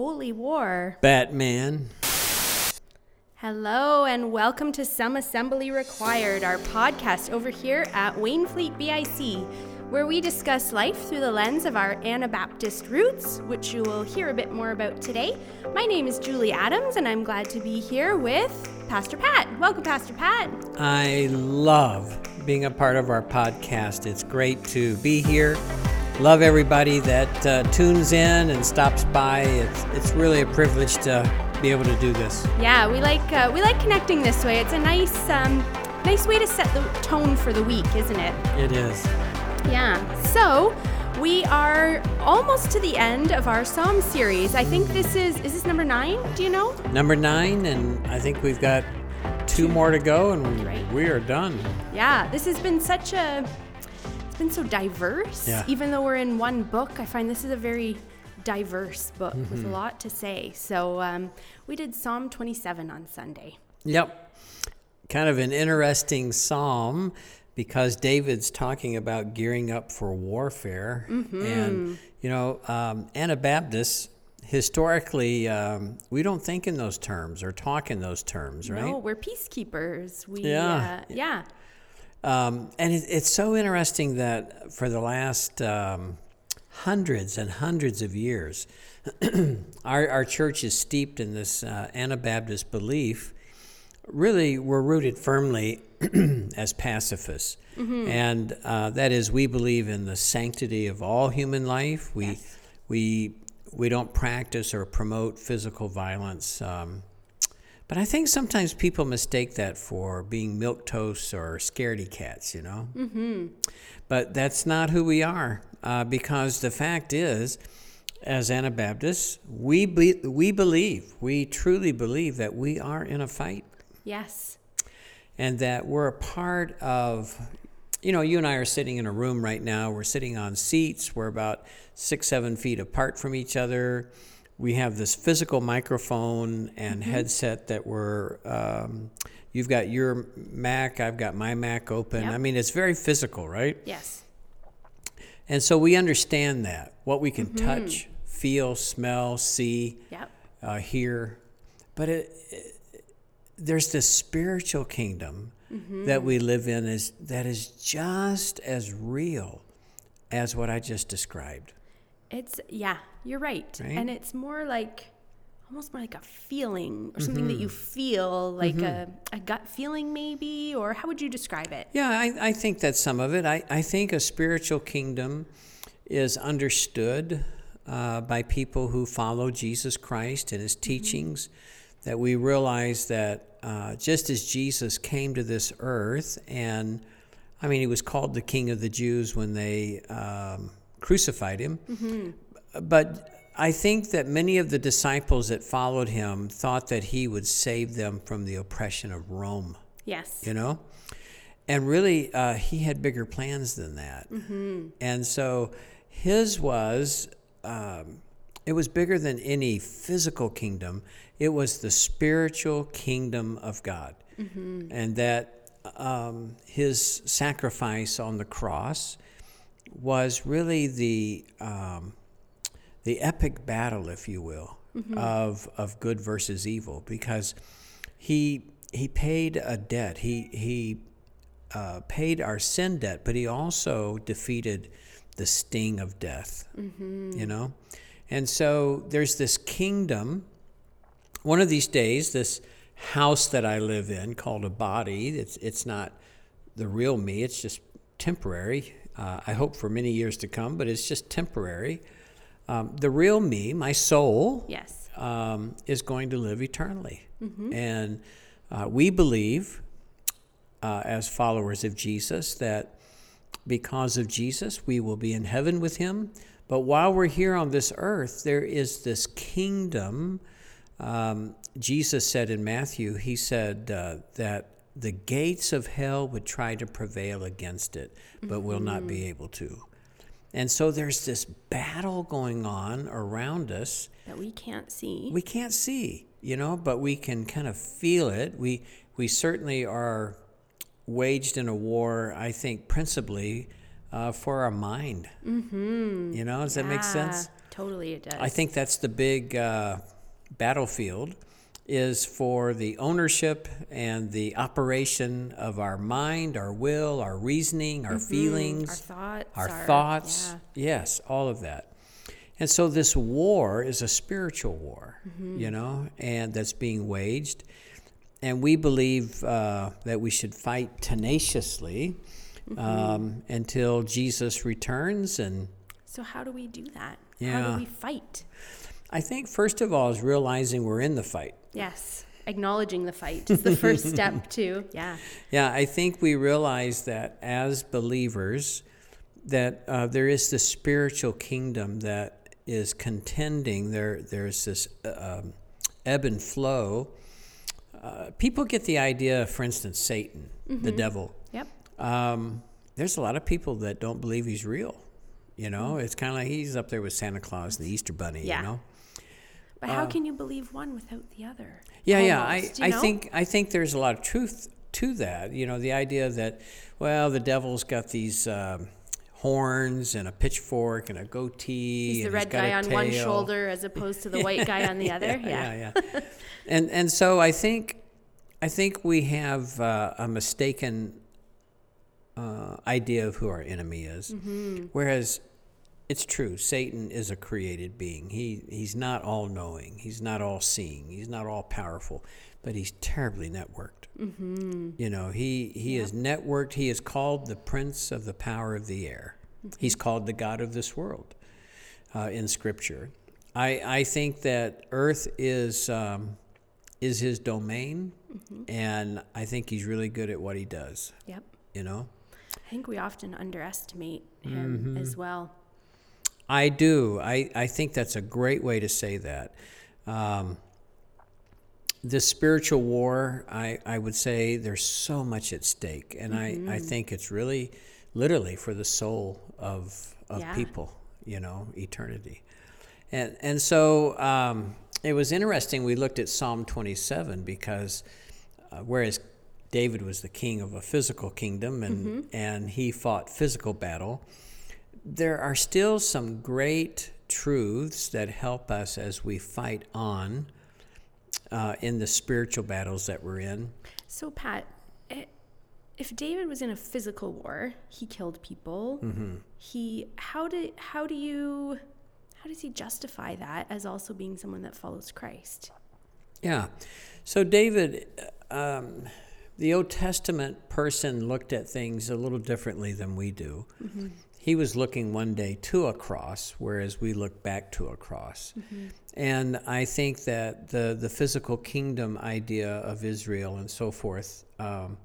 holy war. Batman. Hello, and welcome to Some Assembly Required, our podcast over here at Wainfleet BIC, where we discuss life through the lens of our Anabaptist roots, which you will hear a bit more about today. My name is Julie Adams, and I'm glad to be here with Pastor Pat. Welcome, Pastor Pat. I love being a part of our podcast. It's great to be here. Love everybody that uh, tunes in and stops by. It's, it's really a privilege to be able to do this. Yeah, we like uh, we like connecting this way. It's a nice um, nice way to set the tone for the week, isn't it? It is. Yeah. So we are almost to the end of our Psalm series. I think this is is this number nine? Do you know? Number nine, and I think we've got two more to go, and right. we are done. Yeah, this has been such a been so diverse. Yeah. Even though we're in one book, I find this is a very diverse book with a lot to say. So um, we did Psalm 27 on Sunday. Yep. Kind of an interesting psalm because David's talking about gearing up for warfare. And, you know, um, Anabaptists, historically, um, we don't think in those terms or talk in those terms, right? No, we're peacekeepers. We Yeah. uh, yeah. Um, and it, it's so interesting that for the last um, hundreds and hundreds of years, our, our church is steeped in this uh, Anabaptist belief. Really, we're rooted firmly as pacifists. And uh, that is, we believe in the sanctity of all human life. We, we, we don't practice or promote physical violence. Um, but I think sometimes people mistake that for being milk toasts or scaredy cats, you know? Mm-hmm. But that's not who we are, uh, because the fact is, as Anabaptists, we, be, we believe, we truly believe that we are in a fight Yes. and that we're a part of you know you and i are sitting in a room right now we're sitting on seats we're about six seven feet apart from each other we have this physical microphone and headset that we're um, you've got your mac i've got my mac open Yep. i mean it's very physical right Yes. and so we understand that what we can touch feel smell see Yep. uh, here, but it, it- there's this spiritual kingdom that we live in is that is just as real as what I just described. It's yeah, you're right. Right? And it's more like almost more like a feeling or something that you feel like a, a gut feeling maybe or how would you describe it? Yeah, I, I think that's some of it. I, I think a spiritual kingdom is understood uh, by people who follow Jesus Christ and his teachings. That we realize that uh, just as Jesus came to this earth, and I mean, he was called the King of the Jews when they um, crucified him. But I think that many of the disciples that followed him thought that he would save them from the oppression of Rome Yes. you know? And really uh, he had bigger plans than that. And so his was um, it was bigger than any physical kingdom. It was the spiritual kingdom of god. And that um, his sacrifice on the cross was really the um, the epic battle, if you will, of of good versus evil, because he he paid a debt. He he uh, paid our sin debt, but he also defeated the sting of death. You know, and so there's this kingdom. One of these days, this house that I live in, called a body, it's it's not the real me. It's just temporary. Uh, I hope for many years to come, but it's just temporary. Um, the real me, my soul, Yes. um, is going to live eternally. And uh, we believe, uh, as followers of Jesus, that because of Jesus, we will be in heaven with him. But while we're here on this earth, there is this kingdom. Um, Jesus said in Matthew, he said uh, that the gates of hell would try to prevail against it, but will not be able to. And so there's this battle going on around us That we can't see. we can't see, you know, but we can kind of feel it. We we certainly are waged in a war. I think principally uh, for our mind. Mm-hmm. You know, does that make sense? Totally, it does. I think that's the big uh, battlefield is for the ownership and the operation of our mind, our will, our reasoning, our feelings, Mm-hmm. our thoughts, our our- thoughts. Yes, all of that. And so this war is a spiritual war, Mm-hmm. you know, and that's being waged. And we believe uh, that we should fight tenaciously Mm-hmm. um, until Jesus returns. And So how do we do that? How do we fight? I think, first of all, is realizing we're in the fight. Yes, acknowledging the fight is the first step too. Yeah. Yeah, I think we realize that as believers, that uh, there is the spiritual kingdom that is contending. There, there's this uh, um, ebb and flow. Uh, people get the idea, for instance, Satan, the devil. Yep. Um, there's a lot of people that don't believe he's real. You know, it's kind of like he's up there with Santa Claus and the Easter Bunny. Yeah. You know. But how can you believe one without the other? Yeah, yeah. I, Almost, I think I think there's a lot of truth to that. You know, the idea that well, the devil's got these um, horns and a pitchfork and a goatee. he's the red got guy on one shoulder as opposed to the white guy on the other. Yeah. yeah, yeah. and and so I think I think we have uh, a mistaken uh, idea of who our enemy is, Mm-hmm. whereas it's true. Satan is a created being. He he's not all knowing. He's not all seeing. He's not all powerful, but he's terribly networked. Mm-hmm. You know, he he is networked. He is called the prince of the power of the air. He's called the god of this world uh, in Scripture. I I think that Earth is um, is his domain, and I think he's really good at what he does. Yep. You know. I think we often underestimate him Mm-hmm. as well. I do. I, I think that's a great way to say that. Um, this spiritual war, I, I would say there's so much at stake. And I, I think it's really, literally, for the soul of, of Yeah. people, you know, eternity. And, and so um, it was interesting. We looked at Psalm 27 because uh, whereas David was the king of a physical kingdom and, and he fought physical battle, there are still some great truths that help us as we fight on uh, in the spiritual battles that we're in. So, Pat, eh, if David was in a physical war, he killed people. Mm-hmm. He how did how do you how does he justify that as also being someone that follows Christ? Yeah. So, David, um, the Old Testament person looked at things a little differently than we do. He was looking one day to a cross, whereas we look back to a cross. And I think that the, the physical kingdom idea of Israel and so forth um,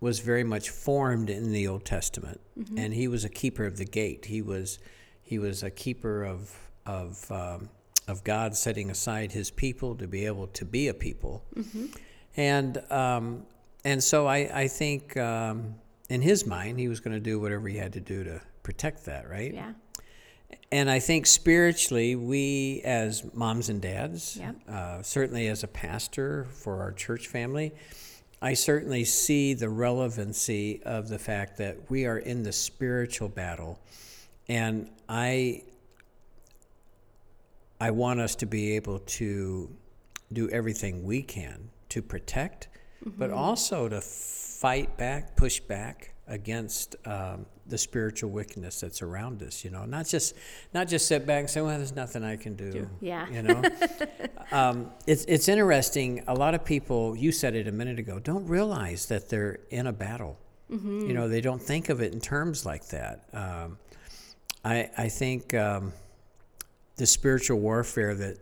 was very much formed in the Old Testament. And he was a keeper of the gate. He was, he was a keeper of, of, um, of God setting aside his people to be able to be a people. And, um, and so I, I think um, in his mind, he was going to do whatever he had to do to protect that, right? Yeah. And I think spiritually, we as moms and dads, Yep. uh, certainly as a pastor for our church family, I certainly see the relevancy of the fact that we are in the spiritual battle. And I, I want us to be able to do everything we can to protect, but also to fight back, push back against um, the spiritual wickedness that's around us. You know, not just not just sit back and say, "Well, there's nothing I can do." Yeah. You know, um, it's it's interesting. A lot of people, you said it a minute ago, don't realize that they're in a battle. You know, they don't think of it in terms like that. Um, I I think. Um, the spiritual warfare that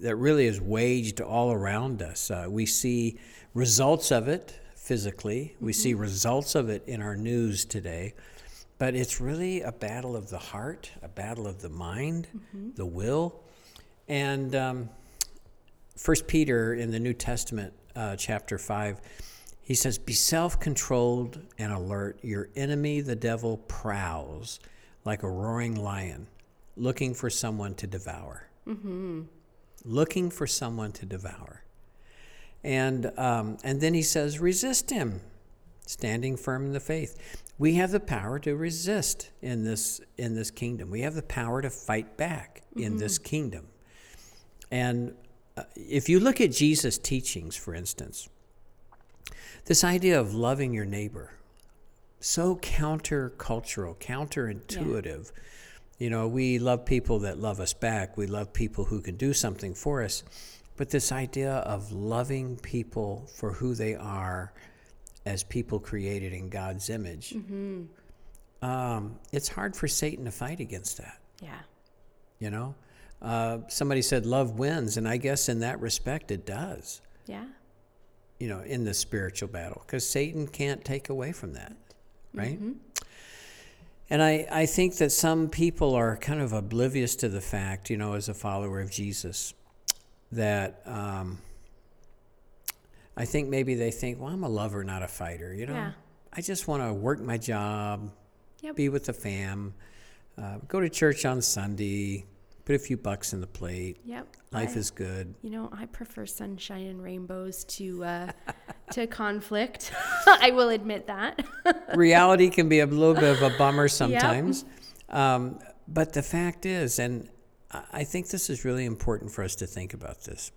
that really is waged all around us. Uh, we see results of it physically. We see results of it in our news today. But it's really a battle of the heart, a battle of the mind, the will. And um, First Peter in the New Testament, uh, chapter five, he says, "Be self-controlled and alert. Your enemy, the devil, prowls like a roaring lion, looking for someone to devour. Looking for someone to devour." And um, and then he says, "Resist him." standing firm in the faith. We have the power to resist in this in this kingdom. We have the power to fight back in this kingdom. And uh, if you look at Jesus' teachings, for instance, this idea of loving your neighbor, so countercultural, counterintuitive. You know, we love people that love us back. We love people who can do something for us. But this idea of loving people for who they are as people created in God's image, um, it's hard for Satan to fight against that. Yeah. You know, uh, somebody said love wins, and I guess in that respect it does. Yeah. You know, in the spiritual battle, because Satan can't take away from that, right? And I, I think that some people are kind of oblivious to the fact, you know, as a follower of Jesus, that um, I think maybe they think, well, I'm a lover, not a fighter. You know, Yeah. I just want to work my job, Yep. be with the fam, uh, go to church on Sunday, put a few bucks in the plate. Yep. Life I- is good. You know, I prefer sunshine and rainbows to uh, to conflict. I will admit that. Reality can be a little bit of a bummer sometimes. Um, but the fact is, and I think this is really important for us to think about this.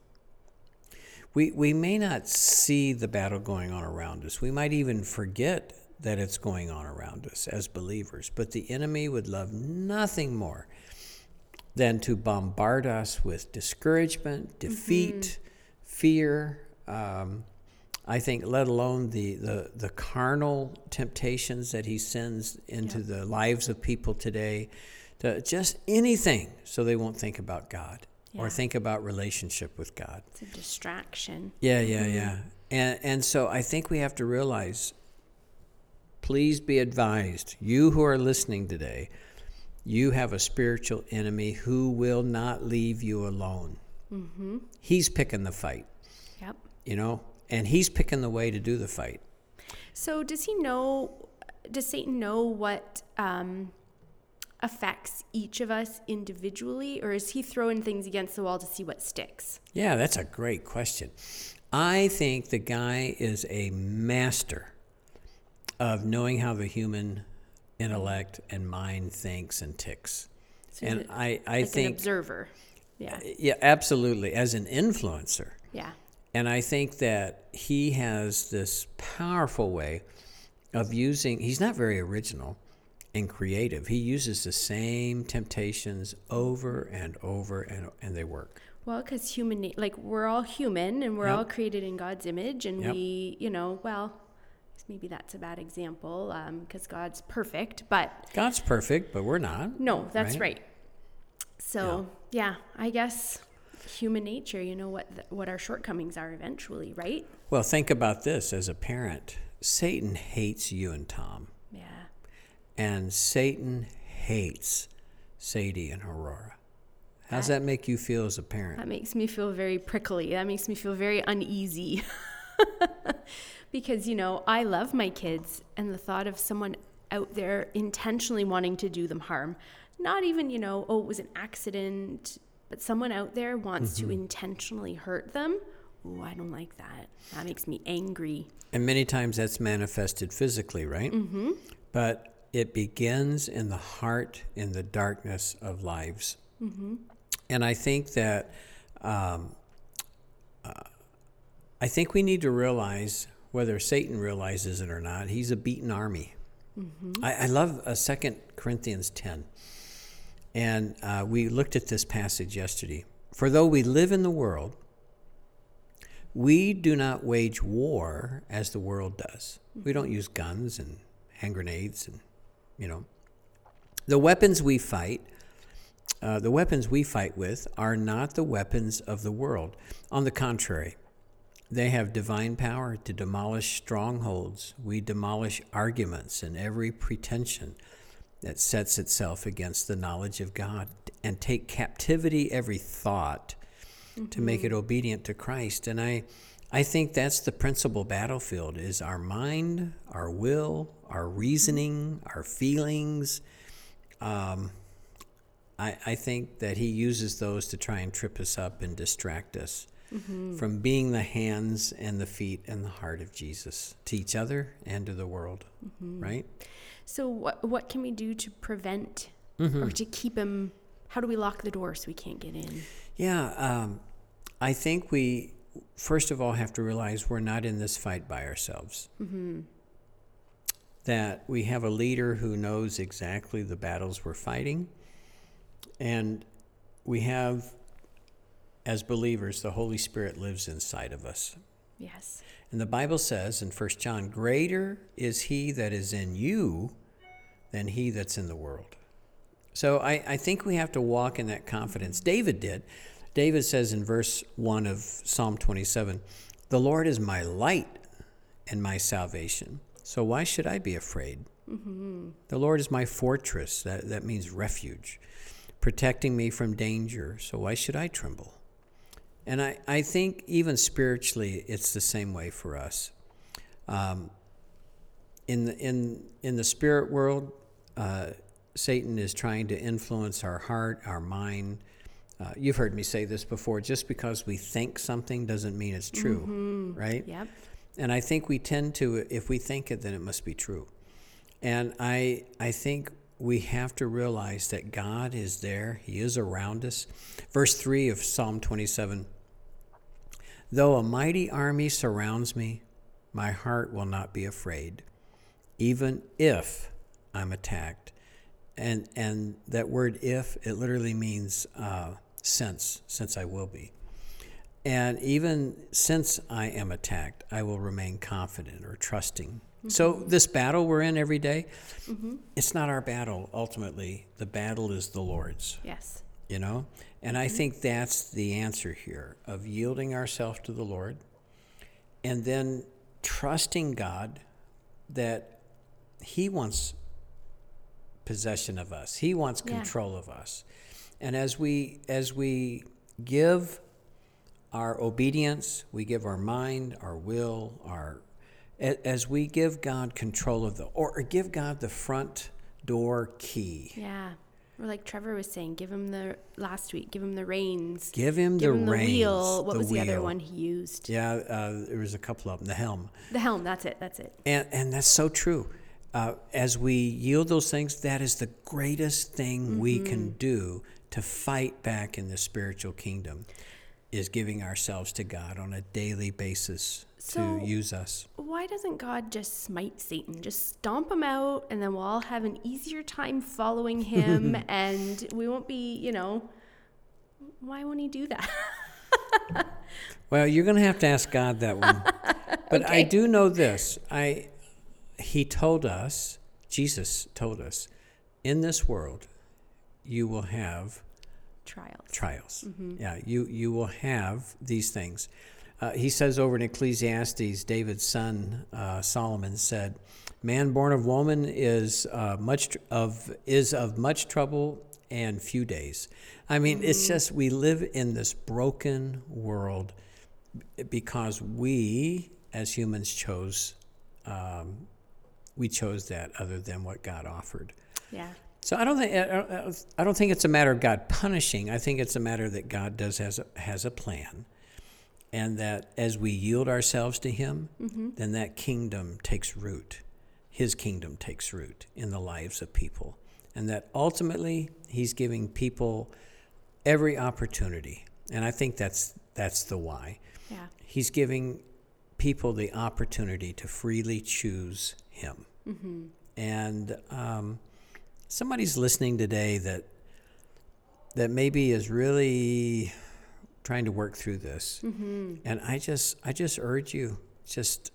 We, we may not see the battle going on around us. We might even forget that it's going on around us as believers. But the enemy would love nothing more than to bombard us with discouragement, defeat, fear. Um, I think, let alone the, the, the carnal temptations that he sends into the lives of people today, to just anything so they won't think about God or think about relationship with God. it's a distraction. Yeah, yeah, yeah. And and so I think we have to realize please be advised, you who are listening today, you have a spiritual enemy who will not leave you alone. Mm-hmm. He's picking the fight, Yep. you know, and he's picking the way to do the fight. So does he know? Does Satan know what um, affects each of us individually, or is he throwing things against the wall to see what sticks? Yeah, that's a great question. I think the guy is a master of knowing how the human intellect and mind thinks and ticks. So and a- I, I like an think observer. Yeah. Uh, yeah, absolutely. As an influencer. Yeah. And I think that he has this powerful way of using, he's not very original and creative. He uses the same temptations over and over, and, and they work. Well, because human, like we're all human and we're Yep. all created in God's image, and Yep. we, you know, well, maybe that's a bad example um, because God's perfect, but God's perfect, but we're not. no, that's Right? right. So yeah. I guess human nature, you know what th- what our shortcomings are eventually, right? Well, think about this as a parent Satan hates you and Tom, Yeah. And Satan hates Sadie and Aurora. How's that make you feel as a parent? That makes me feel very prickly. That makes me feel very uneasy. because, you know, I love my kids, and the thought of someone out there intentionally wanting to do them harm, not even, you know, oh, it was an accident, but someone out there wants to intentionally hurt them. Oh, I don't like that. That makes me angry. And many times that's manifested physically, right? Mm-hmm. But it begins in the heart, in the darkness of lives. Mm-hmm. And I think that um, uh, I think we need to realize whether Satan realizes it or not. He's a beaten army. I, I love uh, 2 Corinthians 10. And uh, we looked at this passage yesterday. For though we live in the world, we do not wage war as the world does. We don't use guns and hand grenades and, you know. The weapons we fight, uh, the weapons we fight with, are not the weapons of the world. On the contrary, they have divine power to demolish strongholds. We demolish arguments and every pretension that sets itself against the knowledge of God and take captivity every thought to make it obedient to Christ. And I I think that's the principal battlefield is our mind, our will, our reasoning, our feelings. Um, I, I think that he uses those to try and trip us up and distract us from being the hands and the feet and the heart of Jesus to each other and to the world, right? So, what, what can we do to prevent or to keep him? How do we lock the door so we can't get in? Yeah, um, I think we first of all have to realize we're not in this fight by ourselves. That we have a leader who knows exactly the battles we're fighting, and we have, as believers, the Holy Spirit lives inside of us. Yes. And the Bible says in 1 John, Greater is he that is in you than he that's in the world. So I, I think we have to walk in that confidence. David did. David says in verse 1 of Psalm 27 The Lord is my light and my salvation. So why should I be afraid? The Lord is my fortress. That, that means refuge, protecting me from danger. So why should I tremble? And I, I think even spiritually, it's the same way for us. Um, in, the, in, in the spirit world, uh, Satan is trying to influence our heart, our mind. Uh, you've heard me say this before just because we think something doesn't mean it's true, right? Yep. And I think we tend to, if we think it, then it must be true. And I, I think we have to realize that God is there, He is around us. Verse 3 of Psalm 27 Though a mighty army surrounds me, my heart will not be afraid, even if I'm attacked. And, and that word if, it literally means uh, since, since I will be. And even since I am attacked, I will remain confident or trusting. So, mm-hmm. this battle we're in every day, mm-hmm. it's not our battle ultimately. The battle is the Lord's, Yes. you know? And I mm-hmm. think that's the answer here of yielding ourselves to the Lord and then trusting God that He wants possession of us. He wants Yeah. control of us. And as we as we give our obedience, we give our mind, our will, our as we give God control of the or give God the front door key. Yeah. Or like Trevor was saying, give him the last week, give him the reins. Give him give the him the reins. wheel. What the was the other one he used? Yeah, uh, there was a couple of them. The helm. The helm. That's it. That's it. And, and that's so true. Uh, as we yield those things, that is the greatest thing we can do to fight back in the spiritual kingdom, is giving ourselves to God on a daily basis So- to use us. Why doesn't God just smite Satan? Just stomp him out, and then we'll all have an easier time following him, and we won't be, you know. Why won't he do that? Well, you're going to have to ask God that one. But I do know this. I he told us, Jesus told us, in this world you will have Trials. trials. Yeah, you you will have these things. Uh, he says over in Ecclesiastes, David's son uh, Solomon said, "Man born of woman is uh, much tr- of is of much trouble and few days." I mean, it's just we live in this broken world because we as humans chose um, we chose that other than what God offered. Yeah. So I don't think I don't- think it's a matter of God punishing. I think it's a matter that God does has a, has a plan, and that as we yield ourselves to Him, then that kingdom takes root. His kingdom takes root in the lives of people, and that ultimately He's giving people every opportunity. And I think that's that's the why. Yeah. He's giving people the opportunity to freely choose Him. And um, somebody's listening today that that maybe is really trying to work through this. Mm-hmm. And I just I just urge you just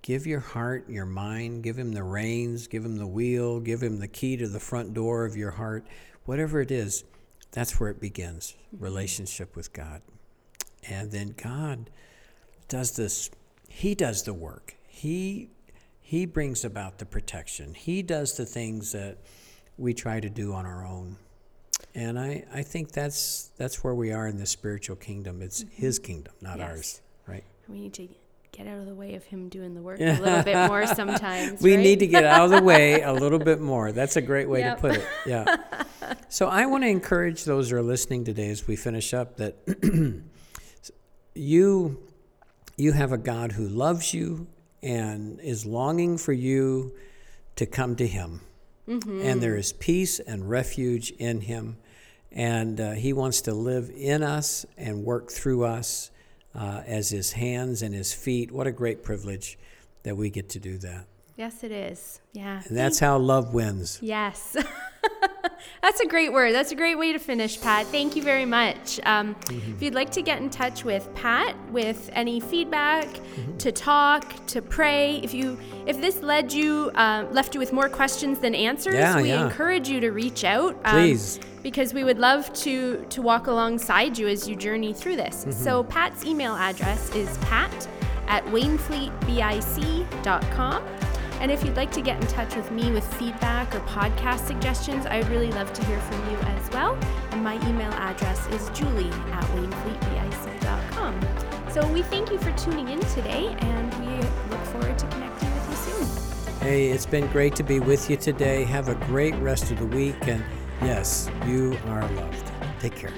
give your heart, your mind, give him the reins, give him the wheel, give him the key to the front door of your heart. Whatever it is, that's where it begins. Mm-hmm. Relationship with God. And then God does this he does the work. He he brings about the protection. He does the things that we try to do on our own. And I, I think that's that's where we are in the spiritual kingdom. It's mm-hmm. his kingdom, not Yes. ours. Right? We need to get out of the way of him doing the work a little bit more sometimes. We right? need to get out of the way a little bit more. That's a great way Yep. to put it. Yeah. So I want to encourage those who are listening today as we finish up that you you have a God who loves you and is longing for you to come to Him. And there is peace and refuge in Him. And uh, He wants to live in us and work through us uh, as His hands and His feet. What a great privilege that we get to do that. Yes, it is. Yeah. And that's how love wins. Yes. That's a great word. That's a great way to finish, Pat. Thank you very much. Um, Mm-hmm. If you'd like to get in touch with Pat with any feedback, Mm-hmm. to talk, to pray, if you if this led you uh, left you with more questions than answers, Yeah, we yeah. encourage you to reach out. um, Please. because we would love to to walk alongside you as you journey through this. Mm-hmm. So Pat's email address is pat at wainfleetbic.com. And if you'd like to get in touch with me with feedback or podcast suggestions, I would really love to hear from you as well. And my email address is julie at wainfleetbic.com. So we thank you for tuning in today, and we look forward to connecting with you soon. Hey, it's been great to be with you today. Have a great rest of the week. And yes, you are loved. Take care.